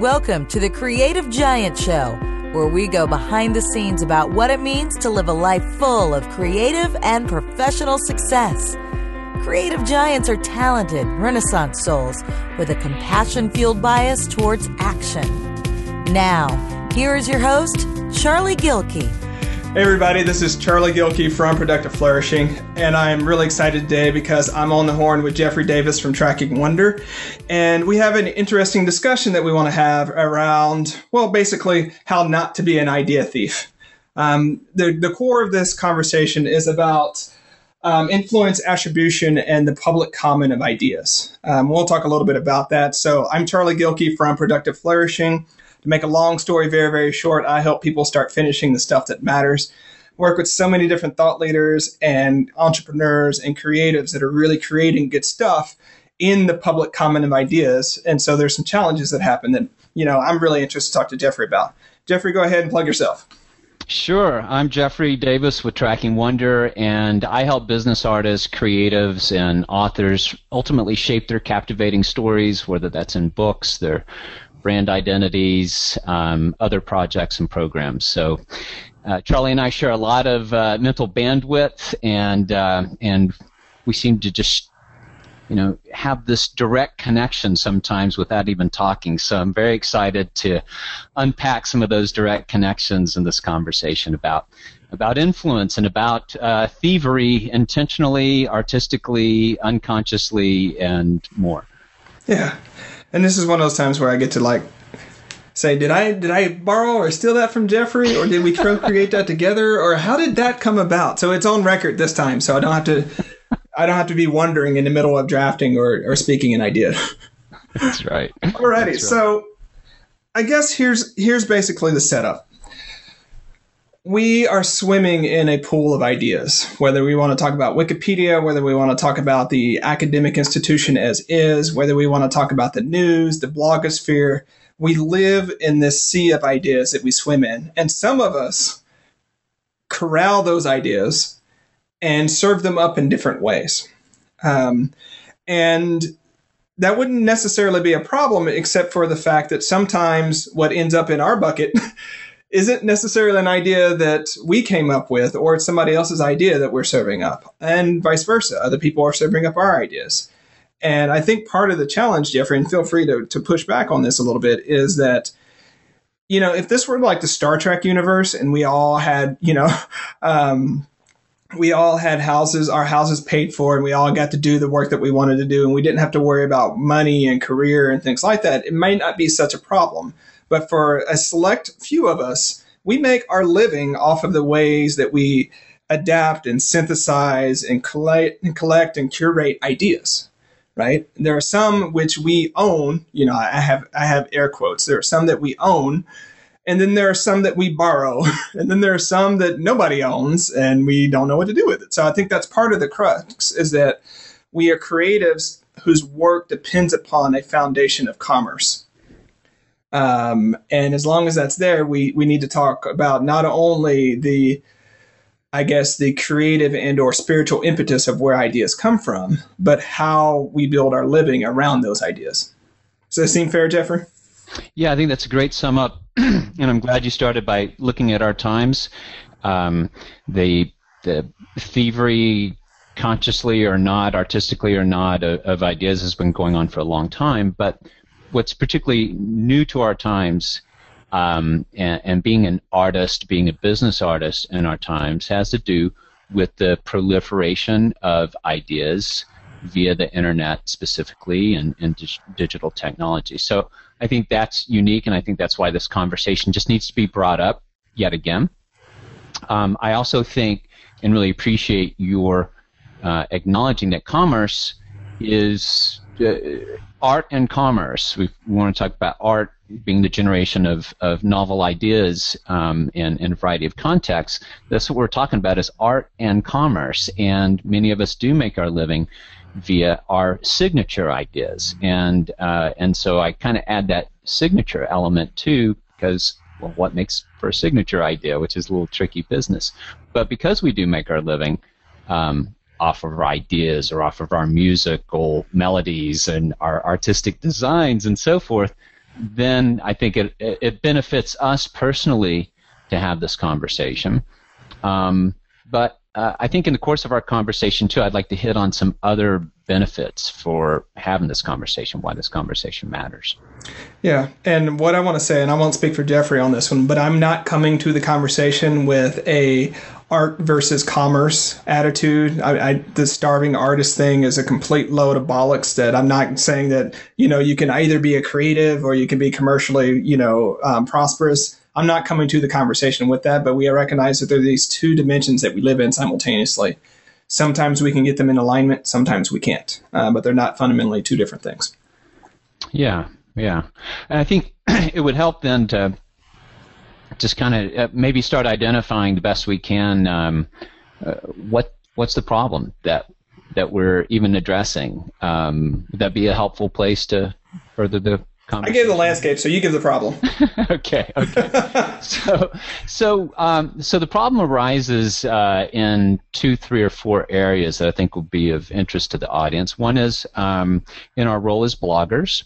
Welcome to the Creative Giant Show, where we go behind the scenes about what it means to live a life full of creative and professional success. Creative giants are talented, renaissance souls with a compassion fueled bias towards action. Now, here is your host, Charlie Gilkey. Hey everybody, this is Charlie Gilkey from Productive Flourishing, and I'm really excited today because I'm on the horn with Jeffrey Davis from Tracking Wonder, and we have an interesting discussion that we want to have around, well, basically how not to be an idea thief. Um, the, the core of this conversation is about um, influence attribution and the public common of ideas. Um, we'll talk a little bit about that. So I'm Charlie Gilkey from Productive Flourishing. To make a long story very, very short, I help people start finishing the stuff that matters. Work with so many different thought leaders and entrepreneurs and creatives that are really creating good stuff in the public common of ideas. And so there's some challenges that happen that, you know, I'm really interested to talk to Jeffrey about. Jeffrey, go ahead and plug yourself. Sure. I'm Jeffrey Davis with Tracking Wonder, and I help business artists, creatives, and authors ultimately shape their captivating stories, whether that's in books, their brand identities, um, other projects and programs. So uh, Charlie and I share a lot of uh, mental bandwidth, and uh, and we seem to just you know have this direct connection sometimes without even talking. So I'm very excited to unpack some of those direct connections in this conversation about about influence and about uh, thievery, intentionally, artistically, unconsciously, and more. Yeah and this is one of those times where I get to like say, did I did I borrow or steal that from Jeffrey, or did we co-create that together, or how did that come about? So it's on record this time, so I don't have to I don't have to be wondering in the middle of drafting or, or speaking an idea. That's right. Alrighty, That's right. so I guess here's here's basically the setup we are swimming in a pool of ideas, whether we want to talk about Wikipedia, whether we want to talk about the academic institution as is, whether we want to talk about the news, the blogosphere. We live in this sea of ideas that we swim in. And some of us corral those ideas and serve them up in different ways. Um, and that wouldn't necessarily be a problem, except for the fact that sometimes what ends up in our bucket isn't necessarily an idea that we came up with or it's somebody else's idea that we're serving up and vice versa. Other people are serving up our ideas. And i think part of the challenge jeffrey and feel free to, to push back on this a little bit is that you know if this were like the star trek universe and we all had you know um, we all had houses our houses paid for and we all got to do the work that we wanted to do and we didn't have to worry about money and career and things like that it might not be such a problem but for a select few of us, we make our living off of the ways that we adapt and synthesize and collect and, collect and curate ideas right? There are some which we own you know i have i have air quotes. There are some that we own and then there are some that we borrow and then there are some that nobody owns and we don't know what to do with it. So i think that's part of the crux is that we are creatives whose work depends upon a foundation of commerce um, and as long as that's there, we, we need to talk about not only the, I guess, the creative and or spiritual impetus of where ideas come from, but how we build our living around those ideas. Does that seem fair, Jeffrey? Yeah, I think that's a great sum up, and I'm glad you started by looking at our times. Um, the the thievery, consciously or not, artistically or not, of, of ideas has been going on for a long time, but what's particularly new to our times um, and, and, being an artist, being a business artist in our times, has to do with the proliferation of ideas via the internet specifically and, and dig- digital technology. So I think that's unique, and I think that's why this conversation just needs to be brought up yet again. Um, I also think and really appreciate your uh, acknowledging that commerce is art and commerce. We want to talk about art being the generation of, of novel ideas um, in, in a variety of contexts. That's what we're talking about is art and commerce. And many of us do make our living via our signature ideas. And, uh, and so I kind of add that signature element too because well, what makes for a signature idea, which is a little tricky business. But because we do make our living um, off of our ideas or off of our musical melodies and our artistic designs and so forth, then I think it it benefits us personally to have this conversation. Um, but uh, I think in the course of our conversation too, I'd like to hit on some other benefits for having this conversation, why this conversation matters. Yeah, and what I want to say, and I won't speak for Jeffrey on this one, but I'm not coming to the conversation with a art versus commerce attitude. I, I, the starving artist thing is a complete load of bollocks. That I'm not saying that you know you can either be a creative or you can be commercially you know um, prosperous. I'm not coming to the conversation with that, but we recognize that there are these two dimensions that we live in simultaneously. Sometimes we can get them in alignment, sometimes we can't, uh, but they're not fundamentally two different things. Yeah, yeah. And I think it would help then to just kind of uh, maybe start identifying the best we can um, uh, what what's the problem that that we're even addressing. Um, would that be a helpful place to further the I gave the landscape, so you give the problem. okay, okay. so, so, um, so the problem arises uh, in two, three, or four areas that I think will be of interest to the audience. One is um, in our role as bloggers.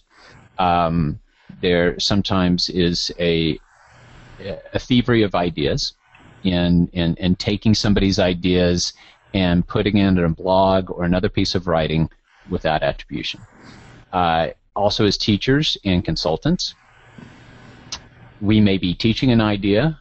Um, there sometimes is a a thievery of ideas, in in in taking somebody's ideas and putting it in a blog or another piece of writing without attribution. Uh, also as teachers and consultants. We may be teaching an idea,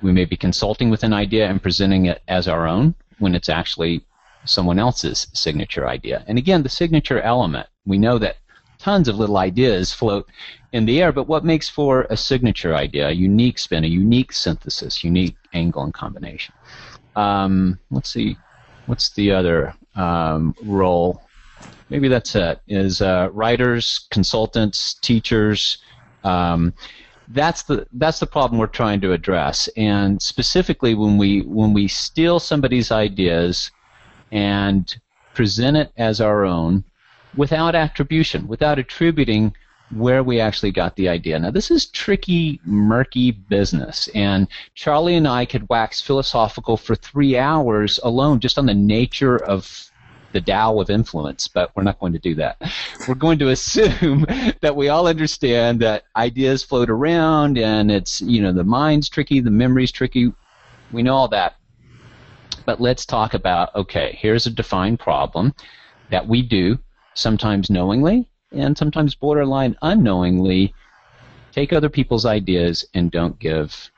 we may be consulting with an idea and presenting it as our own when it's actually someone else's signature idea. And again, the signature element, we know that tons of little ideas float in the air, but what makes for a signature idea, a unique spin, a unique synthesis, unique angle and combination? Um, let's see, what's the other um, role maybe that's it. Is uh, writers, consultants, teachers. Um, that's the that's the problem we're trying to address. And specifically, when we when we steal somebody's ideas and present it as our own without attribution, without attributing where we actually got the idea. Now, this is tricky, murky business, and Charlie and I could wax philosophical for three hours alone just on the nature of the Tao of influence, but we're not going to do that. We're going to assume that we all understand that ideas float around and it's, you know, the mind's tricky, the memory's tricky. We know all that. But let's talk about okay, here's a defined problem that we do, sometimes knowingly and sometimes borderline unknowingly, take other people's ideas and don't give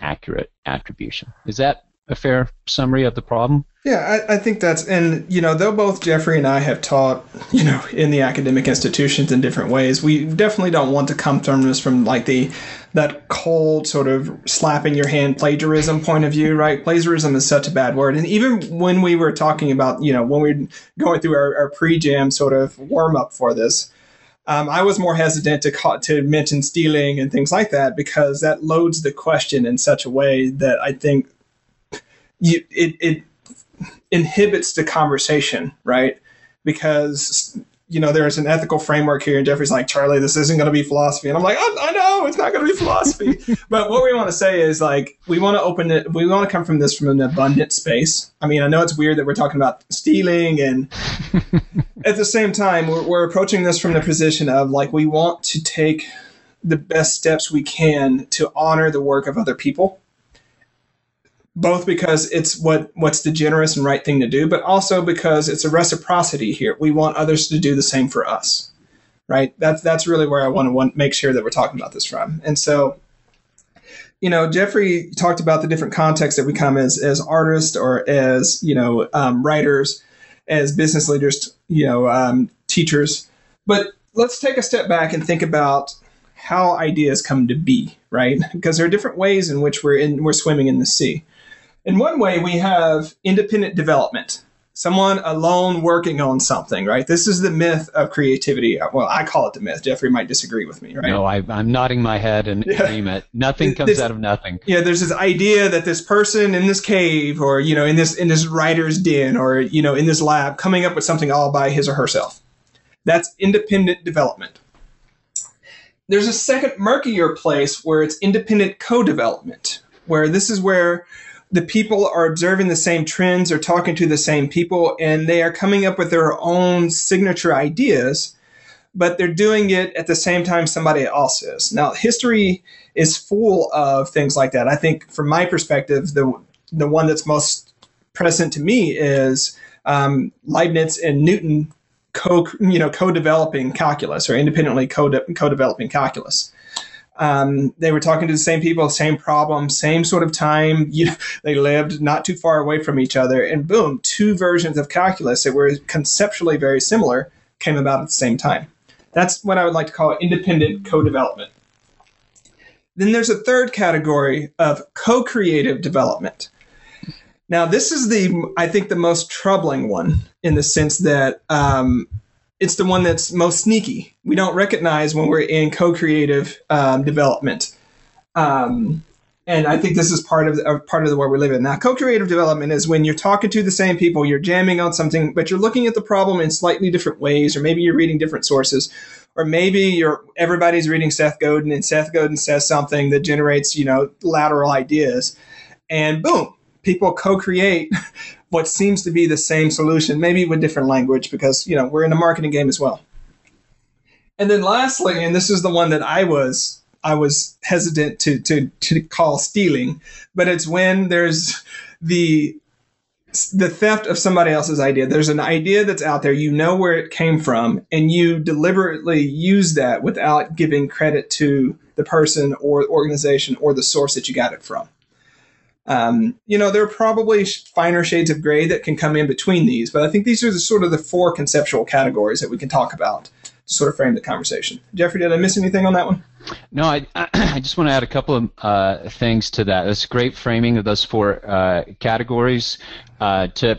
accurate attribution. Is that a fair summary of the problem? Yeah, I, I, think that's, and you know, though both Jeffrey and I have taught, you know, in the academic institutions in different ways, we definitely don't want to come from this from like the that cold sort of slapping your hand plagiarism point of view, right? Plagiarism is such a bad word, and even when we were talking about, you know, when we are going through our, our pre-jam sort of warm up for this, um, I was more hesitant to call, to mention stealing and things like that because that loads the question in such a way that I think you, it, it inhibits the conversation, right? Because you know there's an ethical framework here, and Jeffrey's like, Charlie, this isn't going to be philosophy, and I'm like, I, I know it's not going to be philosophy, but what we want to say is like we want to open it, we want to come from this from an abundant space. I mean, I know it's weird that we're talking about stealing, and at the same time, we're, we're approaching this from the position of like we want to take the best steps we can to honor the work of other people both because it's what what's the generous and right thing to do, but also because it's a reciprocity here. We want others to do the same for us, right? That's that's really where I want to want, make sure that we're talking about this from. And so, you know, Jeffrey talked about the different contexts that we come as as artists or as you know um, writers, as business leaders, you know, um, teachers. But let's take a step back and think about how ideas come to be, right? Because there are different ways in which we're in we're swimming in the sea. In one way, we have independent development, someone alone working on something, right? This is the myth of creativity. Well, I call it the myth. Jeffrey might disagree with me, right? No, I, am nodding my head and yeah. agreement. Nothing comes this, out of nothing. Yeah, there's this idea that this person in this cave, or you know, in this in this writer's den, or you know, in this lab, coming up with something all by his or herself. That's independent development. There's a second murkier place where it's independent co-development, where this is where the people are observing the same trends or talking to the same people and they are coming up with their own signature ideas but they're doing it at the same time somebody else is. Now, history is full of things like that. I think, from my perspective, the the one that's most present to me is um, Leibniz and Newton co you know co-developing calculus or independently co co-developing calculus. Um, they were talking to the same people, same problem, same sort of time. You they lived not too far away from each other, and boom, two versions of calculus that were conceptually very similar came about at the same time. That's what I would like to call independent co-development. Then there's a third category of co-creative development. Now, this is the I think the most troubling one in the sense that um, it's the one that's most sneaky. We don't recognize when we're in co-creative um, development, um, and I think this is part of the, part of the world we live in now. Co-creative development is when you're talking to the same people, you're jamming on something, but you're looking at the problem in slightly different ways, or maybe you're reading different sources, or maybe you're everybody's reading Seth Godin, and Seth Godin says something that generates you know lateral ideas, and boom, people co-create what seems to be the same solution, maybe with different language, because you know we're in a marketing game as well. And then lastly, and this is the one that I was I was hesitant to to to call stealing, but it's when there's the the theft of somebody else's idea. There's an idea that's out there, you know where it came from, and you deliberately use that without giving credit to the person or organization or the source that you got it from. Um, you know, there are probably finer shades of gray that can come in between these, but I think these are the sort of the four conceptual categories that we can talk about to sort of frame the conversation. Jeffrey, did I miss anything on that one? No, I, I just want to add a couple of uh, things to that. It's great framing of those four uh, categories. Uh, to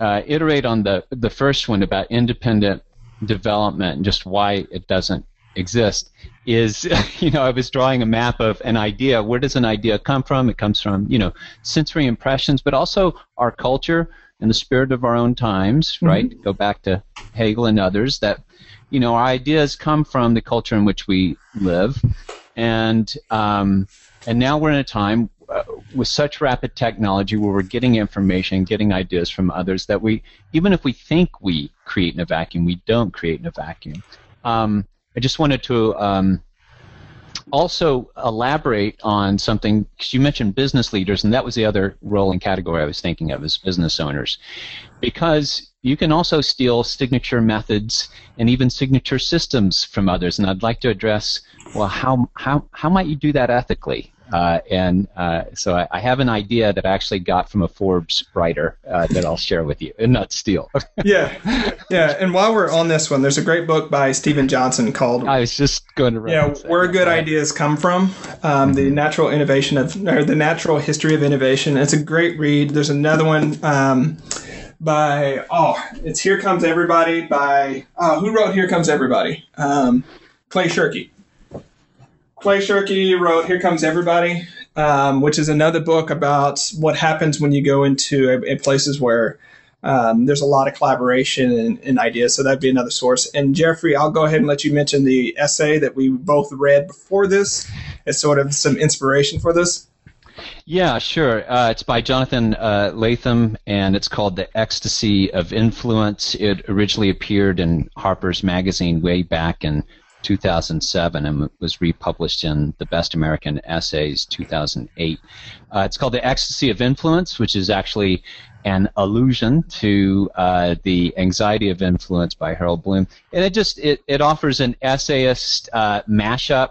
uh, iterate on the the first one about independent development and just why it doesn't exist is you know i was drawing a map of an idea. Where does an idea come from? It comes from you know sensory impressions but also our culture and the spirit of our own times mm-hmm. right? Go back to hegel and others that you know our ideas come from the culture in which we live. And um, and now we're in a time uh, with such rapid technology where we're getting information getting ideas from others that we even if we think we create in a vacuum we don't create in a vacuum. Um, I just wanted to um, also elaborate on something because you mentioned business leaders, and that was the other role and category I was thinking of as business owners, because you can also steal signature methods and even signature systems from others. And I'd like to address well, how how how might you do that ethically? Uh, and uh, so I, I, have an idea that I actually got from a Forbes writer uh, that I'll share with you, and not steal. yeah, yeah. And while we're on this one, there's a great book by Steven Johnson called. I was just going to. Yeah, where good ideas come from, um, the mm-hmm. natural innovation of, or the natural history of innovation. It's a great read. There's another one. Um, by oh, it's Here Comes Everybody by uh, who wrote Here Comes Everybody? Um, Clay Shirky. Clay Shirky wrote Here Comes Everybody, um, which is another book about what happens when you go into a, a places where um, there's a lot of collaboration and, and, ideas. So that'd be another source. And Jeffrey, I'll go ahead and let you mention the essay that we both read before this as sort of some inspiration for this. Yeah, sure. Uh, it's by Jonathan uh, Lethem, and it's called The Ecstasy of Influence. It originally appeared in Harper's Magazine way back in 2007 and was republished in the Best American Essays 2008. Uh, it's called The Ecstasy of Influence, which is actually an allusion to uh, the anxiety of influence by harold bloom and it just it, it offers an essayist uh, mashup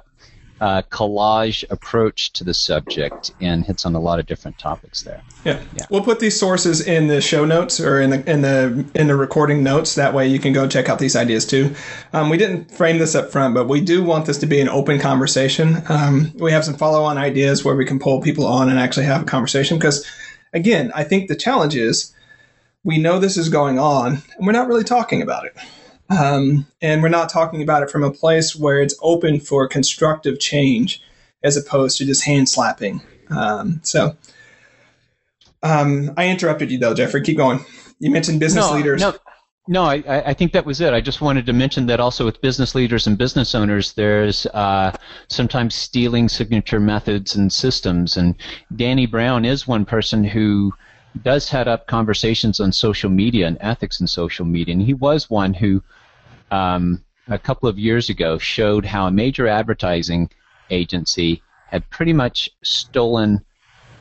uh, collage approach to the subject and hits on a lot of different topics there. Yeah. yeah. We'll put these sources in the show notes or in the in the in the recording notes. That way you can go check out these ideas too. Um, we didn't frame this up front, but we do want this to be an open conversation. Um, we have some follow on ideas where we can pull people on and actually have a conversation because, again, I think the challenge is we know this is going on and we're not really talking about it. Um, and we're not talking about it from a place where it's open for constructive change as opposed to just hand slapping. Um, so um, I interrupted you though, Jeffrey. Keep going. You mentioned business no, leaders. No. No, I, I think that was it. I just wanted to mention that also with business leaders and business owners, there's uh, sometimes stealing signature methods and systems. And Danny Brown is one person who does head up conversations on social media and ethics in social media. And he was one who um, a couple of years ago showed how a major advertising agency had pretty much stolen.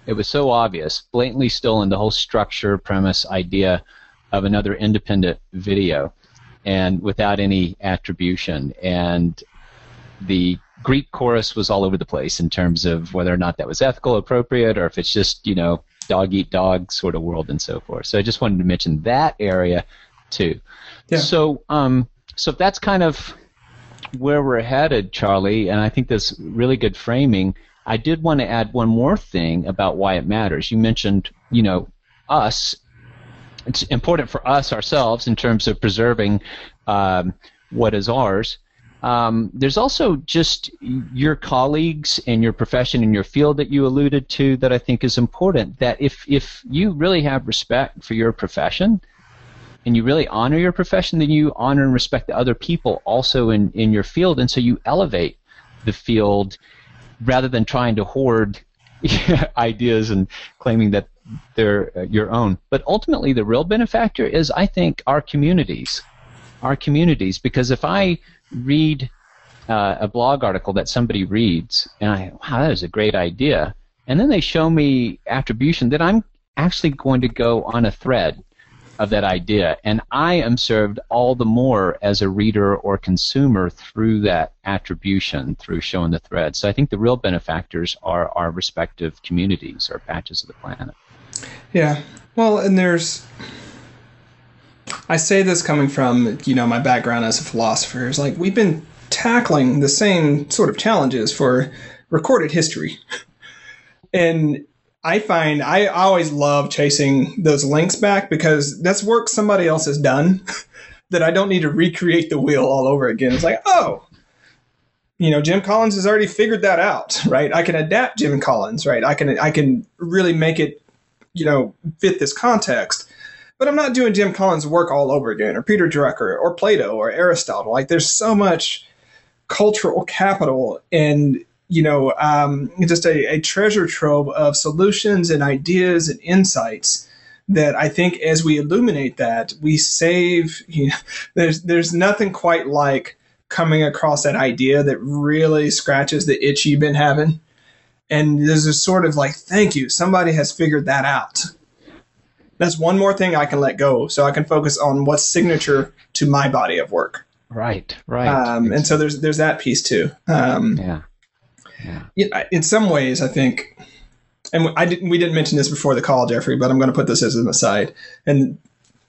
It was so obvious, blatantly stolen the whole structure, premise, idea of another independent video, and without any attribution. And the Greek chorus was all over the place in terms of whether or not that was ethical, appropriate, or if it's just you know dog eat dog sort of world and so forth. So I just wanted to mention that area too. Yeah. So um, so that's kind of where we're headed, Charlie, and I think that's really good framing. I did want to add one more thing about why it matters. You mentioned, you know, us. It's important for us ourselves in terms of preserving um, what is ours. Um, there's also just your colleagues and your profession and your field that you alluded to that I think is important. That if if you really have respect for your profession, and you really honor your profession, then you honor and respect the other people also in, in your field, and so you elevate the field rather than trying to hoard ideas and claiming that they're uh, your own. But ultimately, the real benefactor is, I think, our communities. Our communities, because if I read uh, a blog article that somebody reads, and I, wow, that is a great idea, and then they show me attribution, then I'm actually going to go on a thread of that idea. And I am served all the more as a reader or consumer through that attribution, through showing the thread. So I think the real benefactors are our respective communities or patches of the planet. Yeah. Well, and there's. I say this coming from, you know, my background as a philosopher is like we've been tackling the same sort of challenges for recorded history. and I find I always love chasing those links back because that's work somebody else has done that I don't need to recreate the wheel all over again. It's like, oh, you know, Jim Collins has already figured that out, right? I can adapt Jim Collins, right? I can I can really make it, you know, fit this context. But I'm not doing Jim Collins' work all over again, or Peter Drucker, or Plato, or Aristotle. Like, there's so much cultural capital and you know, um, just a, a treasure trove of solutions and ideas and insights that I think as we illuminate that, we save. You know, there's there's nothing quite like coming across that idea that really scratches the itch you've been having, and there's a sort of like, thank you, somebody has figured that out. That's one more thing I can let go, so I can focus on what's signature to my body of work. Right, right. Um, and so there's there's that piece too. Um, yeah yeah. in some ways, I think, and I didn't, we didn't mention this before the call, Jeffrey, but I'm going to put this as an aside. And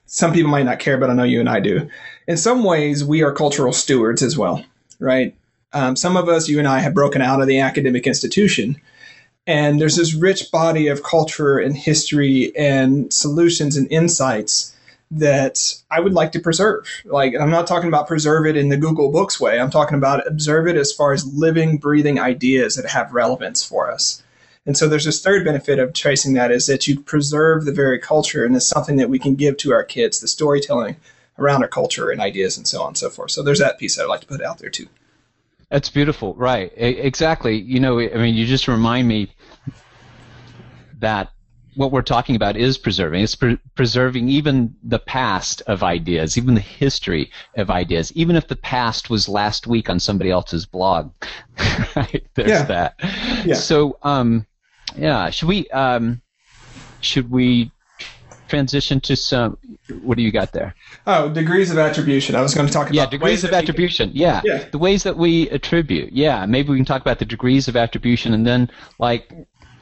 some people might not care, but I know you and I do. In some ways, we are cultural stewards as well, right? Um, some of us, you and I, have broken out of the academic institution. And there's this rich body of culture and history and solutions and insights that I would like to preserve. Like, I'm not talking about preserve it in the Google Books way. I'm talking about observe it as far as living, breathing ideas that have relevance for us. And so there's this third benefit of tracing that is that you preserve the very culture and it's something that we can give to our kids, the storytelling around our culture and ideas and so on and so forth. So there's that piece I'd like to put out there too. That's beautiful. Right. Exactly. You know, I mean, you just remind me that what we're talking about is preserving. It's pre- preserving even the past of ideas, even the history of ideas, even if the past was last week on somebody else's blog. right? There's yeah. that. Yeah. So, um, yeah, should we um, should we transition to some? What do you got there? Oh, degrees of attribution. I was going to talk about yeah, degrees of attribution. Can, yeah. yeah, the ways that we attribute. Yeah, maybe we can talk about the degrees of attribution, and then like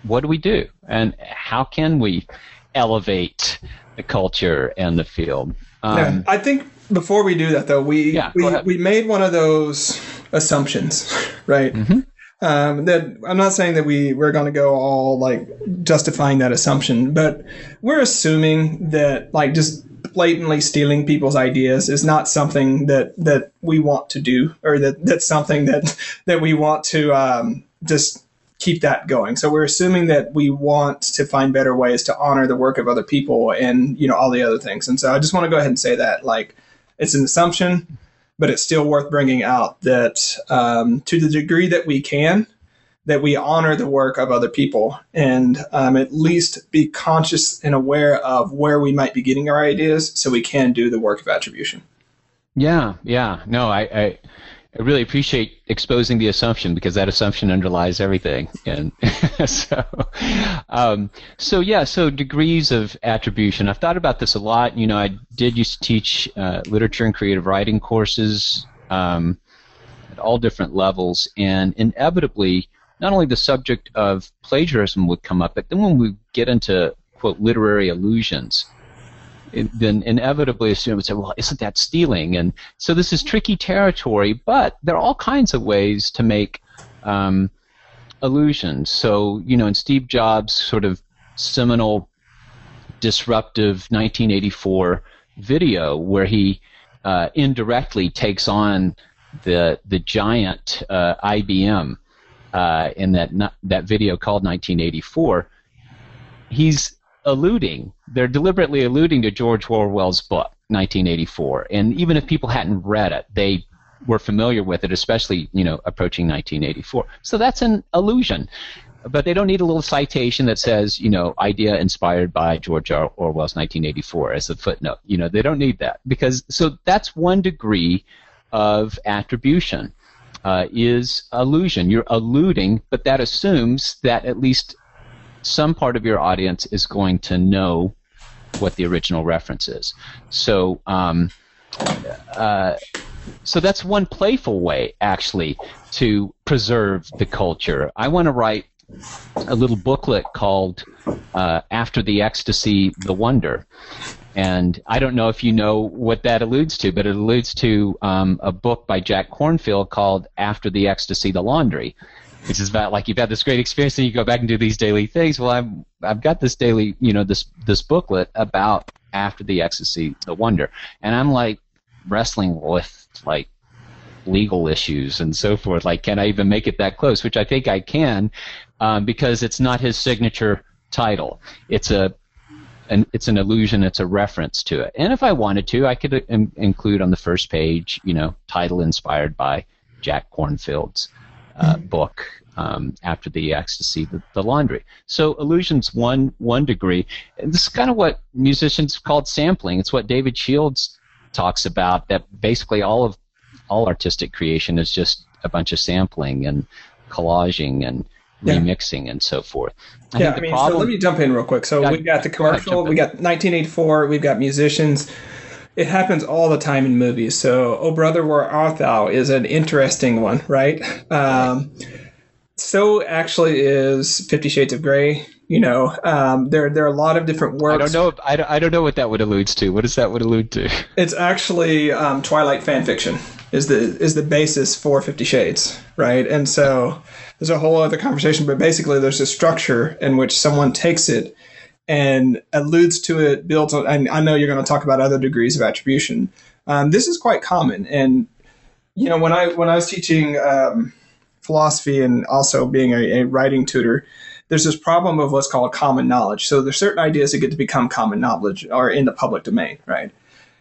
what do we do and how can we elevate the culture and the field? Um, yeah, I think before we do that though, we yeah, we, we made one of those assumptions, right? Mm-hmm. Um, that I'm not saying that we we're going to go all like justifying that assumption, but we're assuming that like just blatantly stealing people's ideas is not something that that we want to do, or that that's something that that we want to um, just keep that going. So we're assuming that we want to find better ways to honor the work of other people and you know all the other things. And so I just want to go ahead and say that like it's an assumption, but it's still worth bringing out that um, to the degree that we can, that we honor the work of other people and um, at least be conscious and aware of where we might be getting our ideas so we can do the work of attribution. Yeah, yeah. No, I, I, I really appreciate exposing the assumption because that assumption underlies everything. And so, um, so yeah, so degrees of attribution. I've thought about this a lot. You know, I did used to teach uh, literature and creative writing courses um, at all different levels, and inevitably, not only the subject of plagiarism would come up, but then when we get into quote literary allusions, then inevitably a student would say, well, isn't that stealing? And so this is tricky territory, but there are all kinds of ways to make um, allusions. So, you know, in Steve Jobs' sort of seminal disruptive 1984 video where he uh, indirectly takes on the the giant uh, IBM uh, in that that video called 1984, he's alluding, they're deliberately alluding to George Orwell's book, 1984. And even if people hadn't read it, they were familiar with it, especially, you know, approaching 1984. So that's an allusion. But they don't need a little citation that says, you know, idea inspired by George Orwell's 1984 as a footnote. You know, they don't need that because so that's one degree of attribution. Uh, is allusion. You're alluding, but that assumes that at least some part of your audience is going to know what the original reference is. So, um, uh, so that's one playful way, actually, to preserve the culture. I want to write a little booklet called uh, "After the Ecstasy, the Wonder," and I don't know if you know what that alludes to, but it alludes to um, a book by Jack Kornfield called "After the Ecstasy, the Laundry." Which is about like you've had this great experience and you go back and do these daily things. Well, I've I've got this daily, you know, this this booklet about after the ecstasy, the wonder, and I'm like wrestling with like legal issues and so forth. Like, can I even make it that close? Which I think I can, um, because it's not his signature title. It's a an, it's an allusion. It's a reference to it. And if I wanted to, I could in, include on the first page, you know, title inspired by Jack Kornfield's uh, book um, after the ecstasy, the, the laundry. So illusions one one degree. And this is kind of what musicians called sampling. It's what David Shields talks about. That basically all of all artistic creation is just a bunch of sampling and collaging and yeah. remixing and so forth. I yeah, I mean, problem, so let me jump in real quick. So yeah, we've got the commercial, we got 1984, we've got musicians it happens all the time in movies. So, Oh Brother, Where Art Thou is an interesting one, right? Um, so actually is Fifty Shades of Grey. You know, um, there there are a lot of different works. I don't know. If, I, don't, I don't know what that would allude to. What does that would allude to? It's actually um, Twilight fan fiction is the is the basis for Fifty Shades, right? And so there's a whole other conversation, but basically there's a structure in which someone takes it and alludes to it, builds on, and I know you're going to talk about other degrees of attribution. Um, this is quite common. And, you know, when I, when I was teaching um, philosophy and also being a, a writing tutor, there's this problem of what's called common knowledge. So there's certain ideas that get to become common knowledge or in the public domain, right?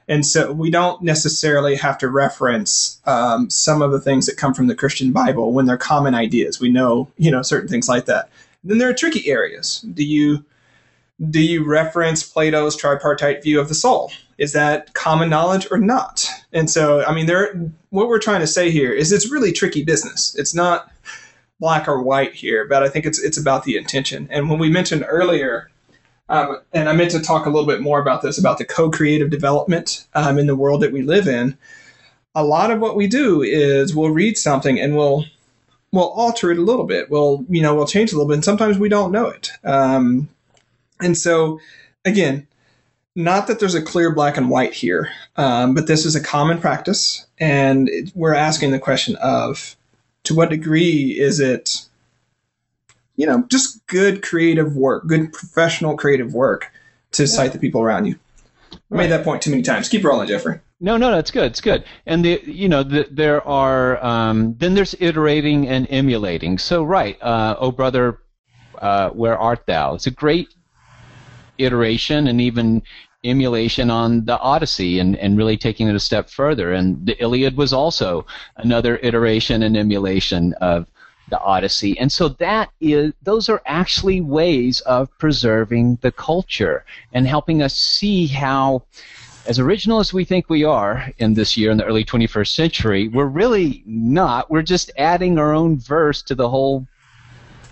And so we don't necessarily have to reference um, some of the things that come from the Christian Bible when they're common ideas. We know, you know, certain things like that. Then there are tricky areas. Do you do you reference Plato's tripartite view of the soul? Is that common knowledge or not? And so, I mean, there. What we're trying to say here is it's really tricky business. It's not black or white here, but I think it's it's about the intention. And when we mentioned earlier, um, and I meant to talk a little bit more about this about the co-creative development um, in the world that we live in. A lot of what we do is we'll read something and we'll we'll alter it a little bit. We'll you know we'll change a little bit, and sometimes we don't know it. Um, and so, again, not that there's a clear black and white here, um, but this is a common practice. And it, we're asking the question of to what degree is it, you know, just good creative work, good professional creative work to yeah. cite the people around you. I made that point too many times. Keep rolling, Jeffrey. No, no, that's good. It's good. And the, you know, the, there are um, then there's iterating and emulating. So right, uh, oh brother, uh, where art thou? It's a great iteration and even emulation on the Odyssey and, and really taking it a step further. And the Iliad was also another iteration and emulation of the Odyssey. And so that is those are actually ways of preserving the culture and helping us see how as original as we think we are in this year in the early 21st century, we're really not. We're just adding our own verse to the whole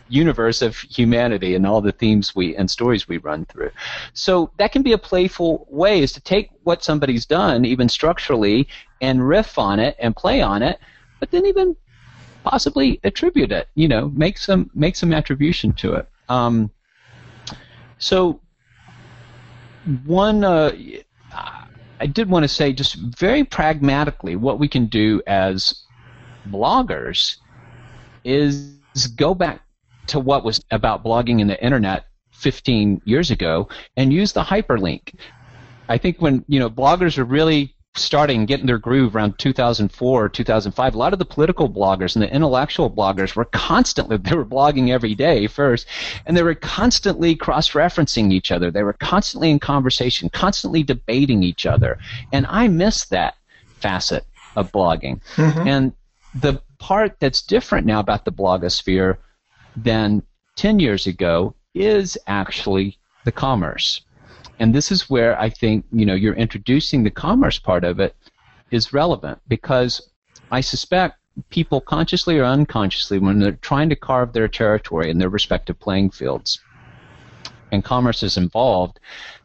universe of humanity and all the themes we and stories we run through. So that can be a playful way is to take what somebody's done, even structurally, and riff on it and play on it, but then even possibly attribute it. You know, make some make some attribution to it. Um, so one. Uh, I did want to say, just very pragmatically, what we can do as bloggers is go back to what was about blogging in the internet 15 years ago and use the hyperlink. I think when you know bloggers are really starting getting their groove around 2004 or 2005 a lot of the political bloggers and the intellectual bloggers were constantly they were blogging every day first and they were constantly cross-referencing each other they were constantly in conversation constantly debating each other and i miss that facet of blogging mm-hmm. and the part that's different now about the blogosphere than 10 years ago is actually the commerce. And this is where I think, you know, you're introducing the commerce part of it is relevant because I suspect people consciously or unconsciously when they're trying to carve their territory in their respective playing fields and commerce is involved,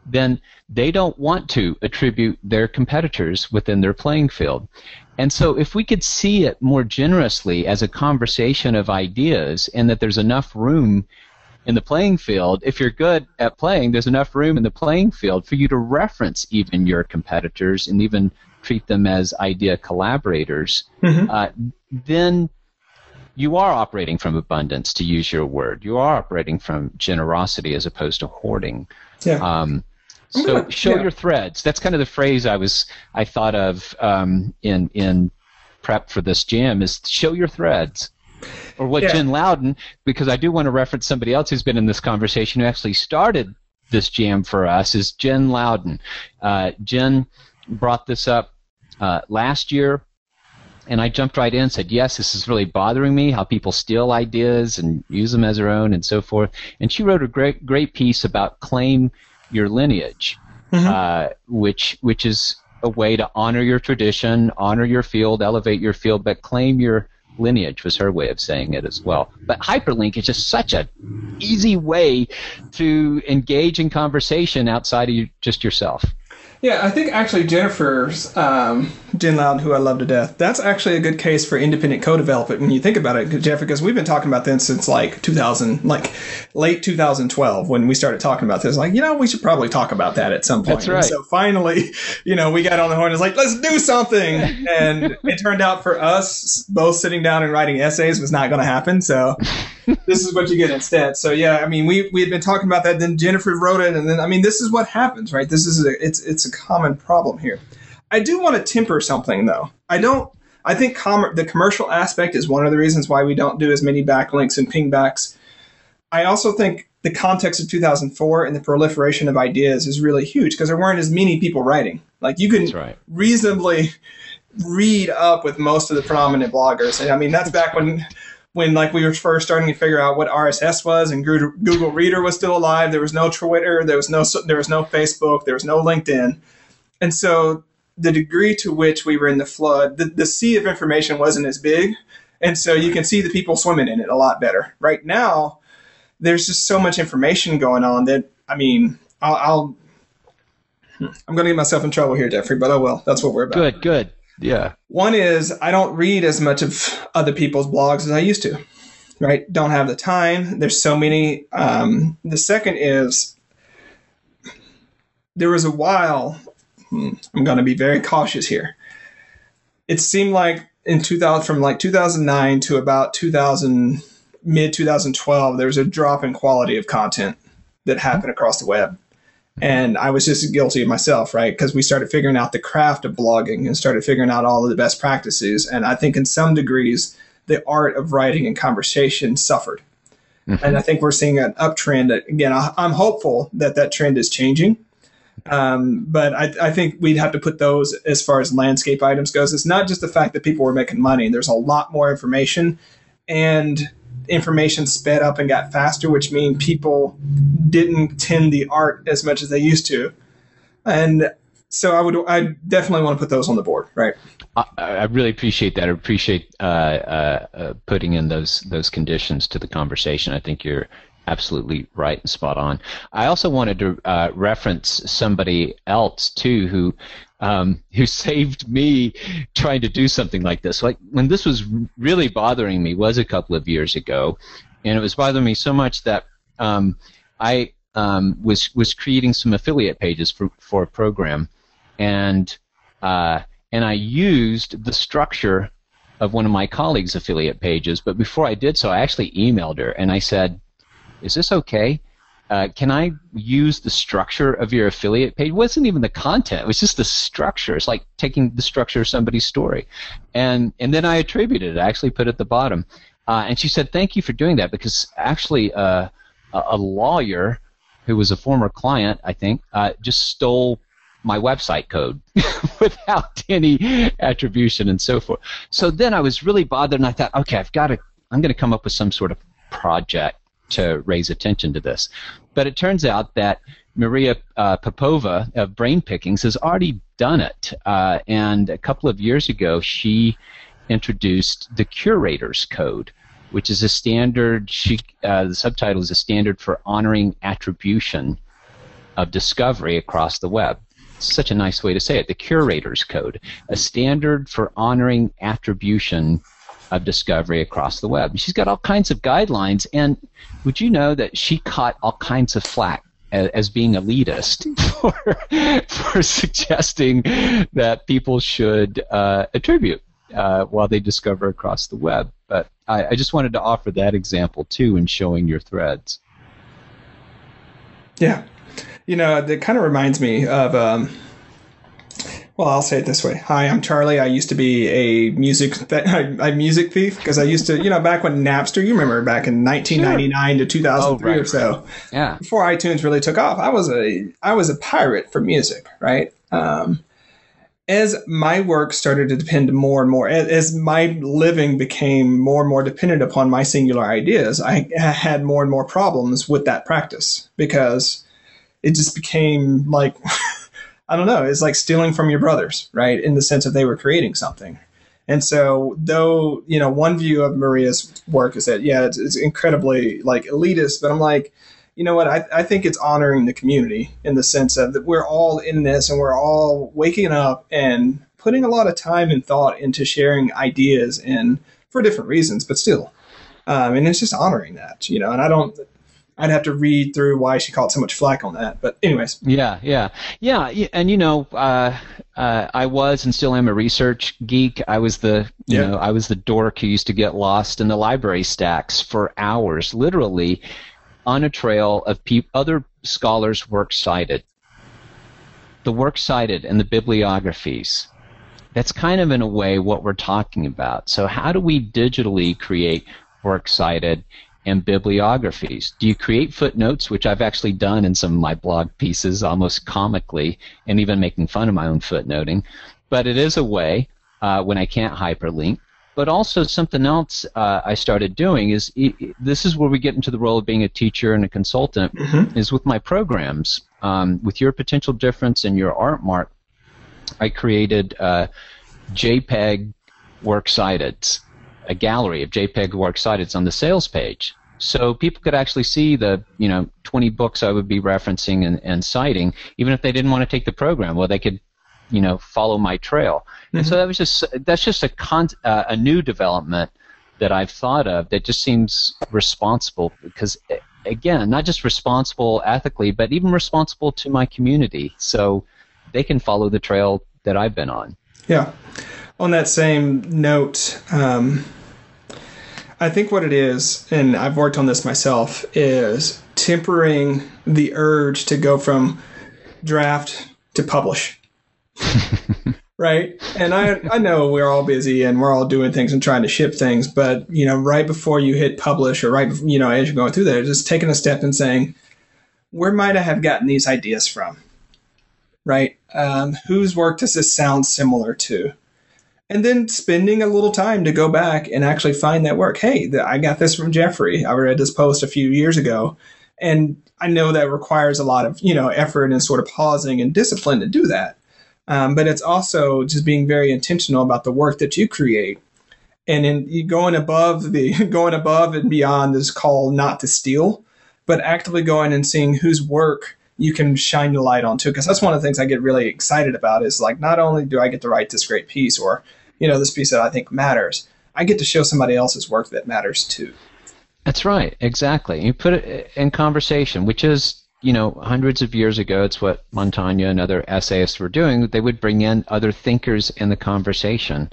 then they don't want to attribute their competitors within their playing field. And so, if we could see it more generously as a conversation of ideas, and that there's enough room in the playing field, if you're good at playing, there's enough room in the playing field for you to reference even your competitors and even treat them as idea collaborators, mm-hmm. uh, then you are operating from abundance, to use your word. You are operating from generosity as opposed to hoarding. Yeah. Um, so show yeah. your threads. That's kind of the phrase I was I thought of um, in in prep for this jam is show your threads. Or what yeah. Jen Louden, because I do want to reference somebody else who's been in this conversation who actually started this jam for us is Jen Louden. Uh, Jen brought this up uh, last year, and I jumped right in and said, Yes, this is really bothering me, how people steal ideas and use them as their own and so forth. And she wrote a great, great piece about claim your lineage, mm-hmm. uh, which which is a way to honor your tradition, honor your field, elevate your field, but claim your lineage was her way of saying it as well. But hyperlink is just such an easy way to engage in conversation outside of you, just yourself. Yeah, I think actually Jennifer's um, Jen Loud, who I love to death, that's actually a good case for independent co-development when you think about it, Jeff, because we've been talking about this since like 2000, like late 2012 when we started talking about this. Like, you know, we should probably talk about that at some point. That's right. And so finally, you know, we got on the horn. It's like, let's do something, and it turned out for us both sitting down and writing essays was not going to happen. So this is what you get instead. So yeah, I mean, we we had been talking about that. Then Jennifer wrote it, and then I mean, this is what happens, right? This is a it's it's a common problem here. I do want to temper something though. I don't. I think com- the commercial aspect is one of the reasons why we don't do as many backlinks and pingbacks. I also think the context of 2004 and the proliferation of ideas is really huge because there weren't as many people writing. Like you can right. reasonably read up with most of the prominent bloggers. And I mean, that's back when when like we were first starting to figure out what RSS was and Google Reader was still alive. There was no Twitter, there was no there was no Facebook, there was no LinkedIn, and so the degree to which we were in the flood, the, the sea of information wasn't as big, and so you can see the people swimming in it a lot better. Right now, there's just so much information going on that I mean, I'll, I'll I'm going to get myself in trouble here, Jeffrey, but oh well, that's what we're about. Good, good. Yeah. One is I don't read as much of other people's blogs as I used to. Right? Don't have the time. There's so many. Um, the second is there was a while. Hmm, I'm going to be very cautious here. It seemed like in 2000, from like 2009 to about 2000, mid 2012, there was a drop in quality of content that happened across the web. And I was just guilty of myself, right? Because we started figuring out the craft of blogging and started figuring out all of the best practices. And I think in some degrees, the art of writing and conversation suffered. Mm-hmm. And I think we're seeing an uptrend. Again, I'm hopeful that that trend is changing. Um, but I, I, think we'd have to put those as far as landscape items goes. It's not just the fact that people were making money. There's a lot more information, and information sped up and got faster, which means people didn't tend the art as much as they used to. And so I would I definitely want to put those on the board, right? I, I really appreciate that. I appreciate uh, uh, uh, putting in those those conditions to the conversation. I think you're absolutely right and spot on. I also wanted to uh, reference somebody else too who um, who saved me trying to do something like this. Like when this was really bothering me was a couple of years ago, and it was bothering me so much that um, I um, was was creating some affiliate pages for for a program, and uh, and I used the structure of one of my colleagues' affiliate pages. But before I did so, I actually emailed her and I said, "Is this okay? Uh, can I use the structure of your affiliate page? It wasn't even the content; it was just the structure. It's like taking the structure of somebody's story, and and then I attributed it. I actually put it at the bottom, uh, and she said, "Thank you for doing that," because actually, uh, a, lawyer who was a former client, I think, uh, just stole my website code without any attribution and so forth. So then I was really bothered, and I thought, okay, I've got to, I'm going to come up with some sort of project to raise attention to this. But it turns out that Maria uh, Popova of Brain Pickings has already done it, uh, and a couple of years ago she introduced the Curator's Code, which is a standard. She uh, the subtitle is a standard for honoring attribution of discovery across the web such a nice way to say it. The curator's code, a standard for honoring attribution of discovery across the web. She's got all kinds of guidelines, and would you know that she caught all kinds of flack as, as being elitist for, for suggesting that people should uh, attribute uh, while they discover across the web. But I, I just wanted to offer that example too in showing your threads. Yeah, you know, it kind of reminds me of. Um, well, I'll say it this way. Hi, I'm Charlie. I used to be a music th- a music thief because I used to, you know, back when Napster. You remember back in 1999 sure. to 2003 oh, right, or so. Right. Yeah. Before iTunes really took off, I was a I was a pirate for music, right? Um, as my work started to depend more and more, as, as, my living became more and more dependent upon my singular ideas, I had more and more problems with that practice because it just became like I don't know, it's like stealing from your brothers, right? In the sense that they were creating something. And so, though, you know, one view of Maria's work is that, yeah, it's, it's incredibly like elitist, but I'm like, you know what? I, I think it's honoring the community in the sense of that we're all in this and we're all waking up and putting a lot of time and thought into sharing ideas and for different reasons, but still. Um, and it's just honoring that, you know, and I don't, I'd have to read through why she caught so much flack on that. But anyways. Yeah, yeah, yeah. And you know, uh, uh, I was and still am a research geek. I was the you yeah. know I was the dork who used to get lost in the library stacks for hours, literally, on a trail of pe- other scholars' works cited. The works cited and the bibliographies. That's kind of in a way what we're talking about. So how do we digitally create works cited and bibliographies. Do you create footnotes, which I've actually done in some of my blog pieces, almost comically, and even making fun of my own footnoting? But it is a way uh, when I can't hyperlink. But also something else uh, I started doing is this is where we get into the role of being a teacher and a consultant mm-hmm. is with my programs. Um, with your potential difference and your art mark, I created uh, JPEG works cited a gallery of JPEG works cited. On the sales page. So people could actually see the you know 20 books I would be referencing and, and citing, even if they didn't want to take the program. Well, they could you know follow my trail. Mm-hmm. And so mm-hmm. that was just that's just a con- uh, a new development that I've thought of that just seems responsible because again, not just responsible ethically, but even responsible to my community. So they can follow the trail that I've been on. Yeah on that same note, um, I think what it is, and I've worked on this myself, is tempering the urge to go from draft to publish. right? And I I know we're all busy and we're all doing things and trying to ship things, but you know, right before you hit publish or right you know as you're going through there, just taking a step and saying, where might I have gotten these ideas from? Right? Um, whose work does this sound similar to? And then spending a little time to go back and actually find that work. Hey, I got this from Jeffrey. I read this post a few years ago, and I know that requires a lot of you know effort and sort of pausing and discipline to do that. um, but it's also just being very intentional about the work that you create and in going above the going above and beyond this call not to steal but actively going and seeing whose work you can shine the light on too because that's one of the things i get really excited about is like not only do i get to write this great piece or you know this piece that i think matters i get to show somebody else's work that matters too that's right exactly you put it in conversation which is you know, hundreds of years ago, it's what Montaigne and other essayists were doing. They would bring in other thinkers in the conversation,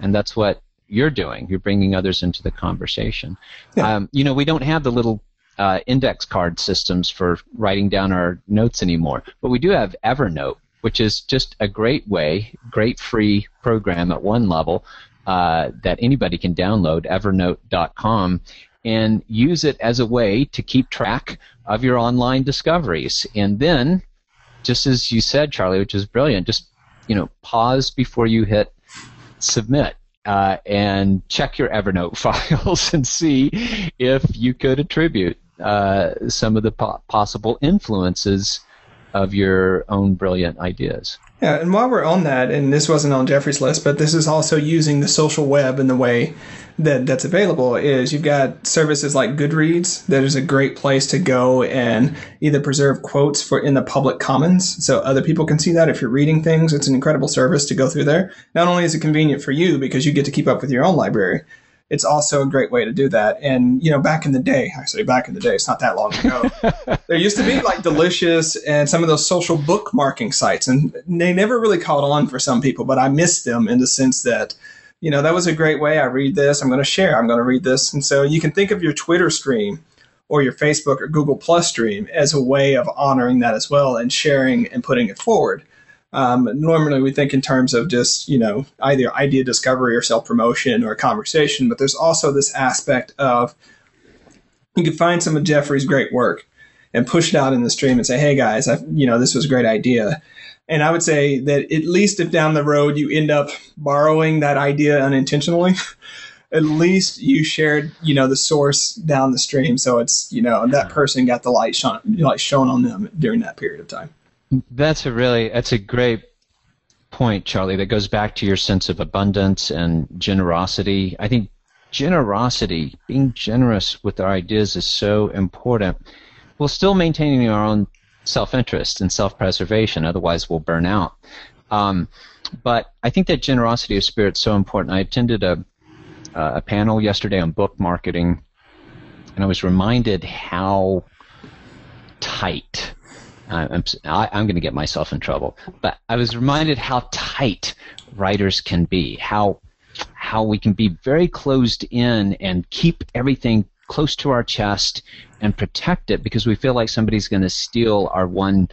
and that's what you're doing. You're bringing others into the conversation. Yeah. Um, you know, we don't have the little uh, index card systems for writing down our notes anymore, but we do have Evernote, which is just a great way, great free program at one level uh, that anybody can download. Evernote.com and use it as a way to keep track of your online discoveries. And then, just as you said, Charlie, which is brilliant, just you know, pause before you hit submit. Uh, and check your Evernote files and see if you could attribute uh, some of the po- possible influences of your own brilliant ideas. Yeah, and while we're on that, and this wasn't on Jeffrey's list, but this is also using the social web in the way that that's available is you've got services like Goodreads that is a great place to go and either preserve quotes for in the public commons so other people can see that if you're reading things it's an incredible service to go through there not only is it convenient for you because you get to keep up with your own library it's also a great way to do that and you know back in the day i say back in the day it's not that long ago there used to be like delicious and some of those social bookmarking sites and they never really caught on for some people but i miss them in the sense that you know, that was a great way. I read this, I'm going to share, I'm going to read this. And so you can think of your Twitter stream or your Facebook or Google Plus stream as a way of honoring that as well and sharing and putting it forward. Um, normally, we think in terms of just you know either idea discovery or self promotion or conversation, but there's also this aspect of you can find some of Jeffrey's great work and push it out in the stream and say, "Hey guys, I, you know this was a great idea," And I would say that at least if down the road you end up borrowing that idea unintentionally, at least you shared, you know, the source down the stream. So it's, you know, that person got the light shone, light shown on them during that period of time. That's a really, that's a great point, Charlie, that goes back to your sense of abundance and generosity. I think generosity, being generous with our ideas is so important. While still maintaining our own self-interest and self-preservation. Otherwise, we'll burn out. Um, but I think that generosity of spirit is so important. I attended a a panel yesterday on book marketing, and I was reminded how tight. I'm, I'm going to get myself in trouble, but I was reminded how tight writers can be. How how we can be very closed in and keep everything close to our chest and protect it because we feel like somebody's going to steal our one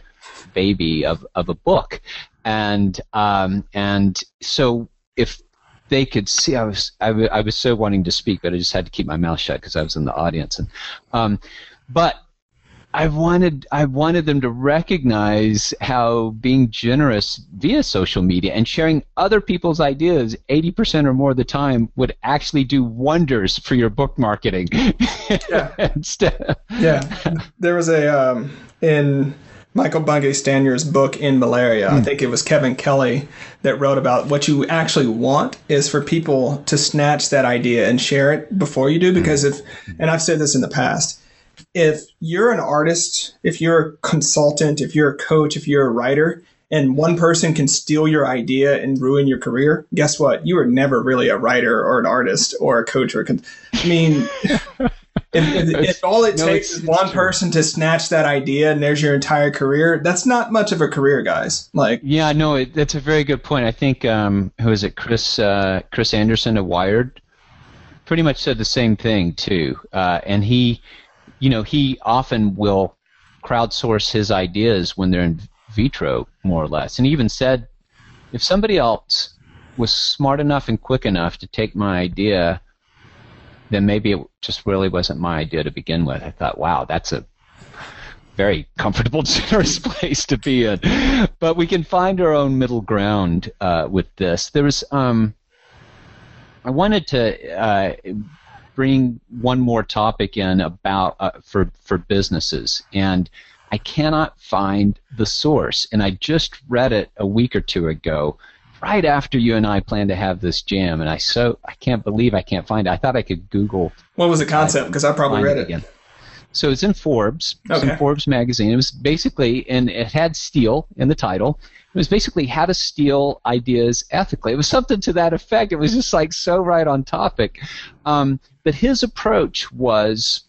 baby of, of a book. And um, and so if they could see, I was I, w- I was so wanting to speak, but I just had to keep my mouth shut because I was in the audience. And um, but I wanted I wanted them to recognize how being generous via social media and sharing other people's ideas 80% or more of the time would actually do wonders for your book marketing. Yeah. Yeah. There was a um, in Michael Bungay Stanier's book End Malaria. Mm. I hmm. think it was Kevin Kelly that wrote about what you actually want is for people to snatch that idea and share it before you do because if and I've said this in the past if you're an artist, if you're a consultant, if you're a coach, if you're a writer, and one person can steal your idea and ruin your career, guess what? You were never really a writer or an artist or a coach or a con- I mean, if, if, if, all it no, takes is one true. person to snatch that idea and there's your entire career, that's not much of a career, guys. Like, yeah, no, it, that's a very good point. I think um, who is it, Chris uh, Chris Anderson of Wired, pretty much said the same thing too, uh, and he you know, he often will crowdsource his ideas when they're in vitro, more or less. And he even said, if somebody else was smart enough and quick enough to take my idea, then maybe it just really wasn't my idea to begin with. I thought, wow, that's a very comfortable, generous place to be in. But we can find our own middle ground uh, with this. There was, um, I wanted to uh, bring one more topic in about uh, for for businesses, and I cannot find the source. And I just read it a week or two ago, right after you and I planned to have this jam, and I so I can't believe I can't find it. I thought I could Google. What was the concept? Because I probably read it. Again. So it's in Forbes. It's in Forbes magazine. It was basically, and it had steal in the title. It was basically how to steal ideas ethically. It was something to that effect. It was just like so right on topic. Um, but his approach was,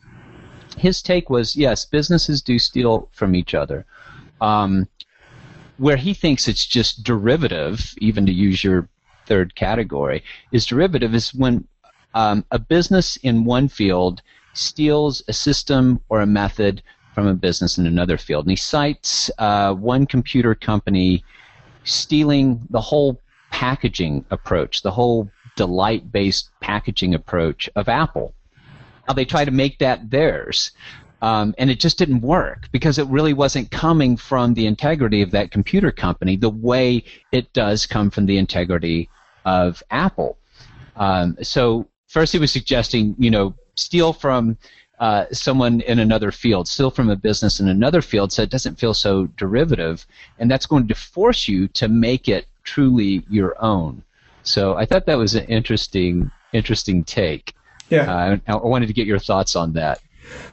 his take was, yes, businesses do steal from each other. Um, where he thinks it's just derivative, even to use your third category, is derivative is when um, a business in one field steals a system or a method from a business in another field. And he cites uh, one computer company stealing the whole packaging approach, the whole delight based packaging approach of Apple. How they try to make that theirs. Um, and it just didn't work because it really wasn't coming from the integrity of that computer company the way it does come from the integrity of Apple. Um, so first he was suggesting, you know, steal from uh, someone in another field, steal from a business in another field, so it doesn't feel so derivative, and that's going to force you to make it truly your own. So I thought that was an interesting, interesting take. Yeah, uh, I, I wanted to get your thoughts on that.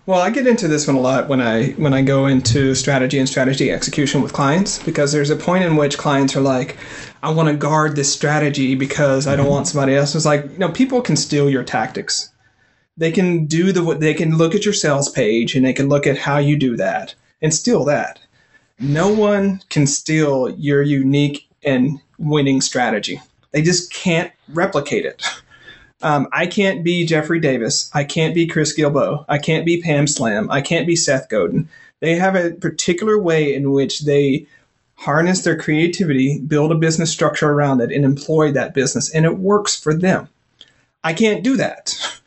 Well, I get into this one a lot when I when I go into strategy and strategy execution with clients because there's a point in which clients are like, I want to guard this strategy because I don't want somebody else. It's like, you know, people can steal your tactics they can do the they can look at your sales page and they can look at how you do that and steal that. No one can steal your unique and winning strategy. They just can't replicate it. Um, I can't be Jeffrey Davis. I can't be Chris Guillebeau. I can't be Pam Slim. I can't be Seth Godin. They have a particular way in which they harness their creativity, build a business structure around it, and employ that business, and it works for them. I can't do that.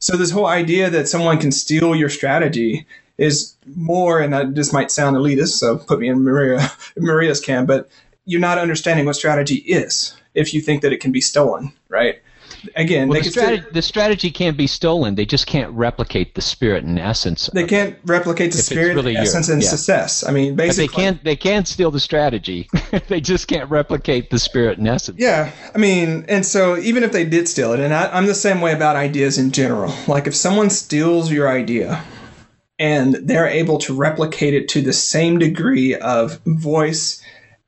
So this whole idea that someone can steal your strategy is more, and that this might sound elitist, so put me in Maria Maria's camp, but you're not understanding what strategy is if you think that it can be stolen, right? Again, well, the, strategy, the, strategy, can't be stolen. They just can't replicate the spirit and essence. They can't replicate the spirit, really essence, your, and yeah. success. I mean, basically, but they can't. They can't steal the strategy. they just can't replicate the spirit and essence. Yeah, I mean, and so even if they did steal it, and I, I'm the same way about ideas in general. Like if someone steals your idea, and they're able to replicate it to the same degree of voice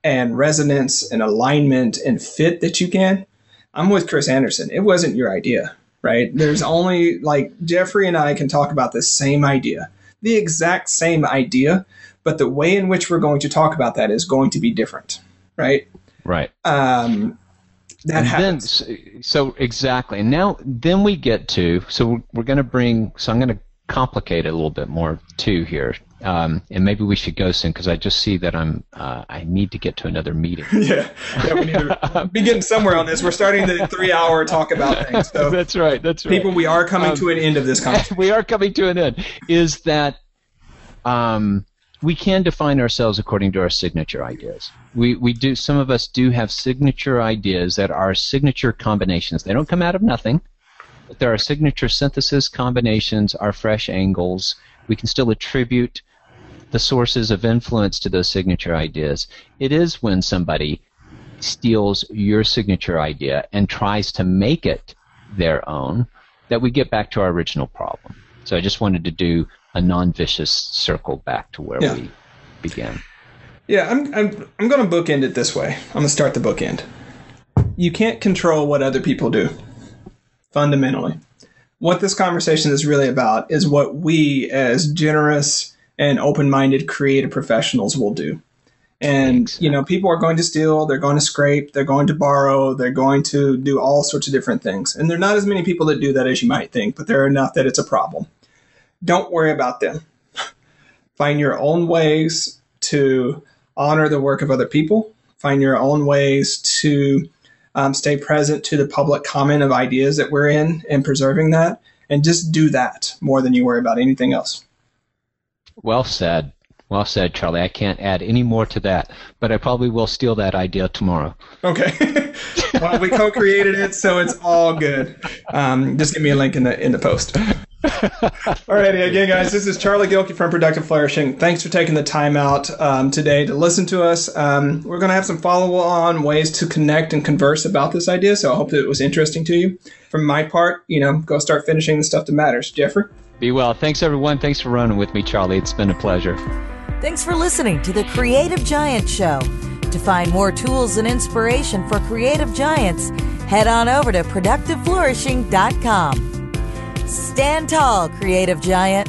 and resonance and alignment and fit that you can I'm with Chris Anderson. It wasn't your idea, right? There's only like Jeffrey and I can talk about the same idea, the exact same idea, but the way in which we're going to talk about that is going to be different, right? Right. Um, that and happens. Then, so exactly. And now, then we get to. So we're going to bring. So I'm going to complicate it a little bit more too here. Um, and maybe we should go soon because I just see that I'm uh, I need to get to another meeting. yeah, yeah, we need to begin somewhere on this. We're starting the three-hour talk about things. So that's right. That's right. People, we are coming um, to an end of this conversation. we are coming to an end. Is that um, we can define ourselves according to our signature ideas. We we do. Some of us do have signature ideas that are signature combinations. They don't come out of nothing. But there are signature synthesis combinations, our fresh angles. We can still attribute the sources of influence to those signature ideas. It is when somebody steals your signature idea and tries to make it their own that we get back to our original problem. So I just wanted to do a non-vicious circle back to where yeah. we began. Yeah, I'm I'm I'm going to bookend it this way. I'm going to start the bookend. You can't control what other people do. Fundamentally, what this conversation is really about is what we as generous and open-minded creative professionals will do. And you know, people are going to steal, they're going to scrape, they're going to borrow, they're going to do all sorts of different things. And there are not as many people that do that as you might think, but there are enough that it's a problem. Don't worry about them. Find your own ways to honor the work of other people. Find your own ways to um, stay present to the public comment of ideas that we're in and preserving that. And just do that more than you worry about anything else. Well said. Well said, Charlie. I can't add any more to that, but I probably will steal that idea tomorrow. Okay. well, we co-created it, so it's all good. Um, just give me a link in the in the post. Alrighty, again, guys, this is Charlie Gilkey from Productive Flourishing. Thanks for taking the time out um, today to listen to us. Um, we're going to have some follow on ways to connect and converse about this idea, so I hope that it was interesting to you. From my part, you know, go start finishing the stuff that matters. Jeffrey? Be well. Thanks, everyone. Thanks for running with me, Charlie. It's been a pleasure. Thanks for listening to the Creative Giant Show. To find more tools and inspiration for creative giants, head on over to productiveflourishing.com. Stand tall, creative giant.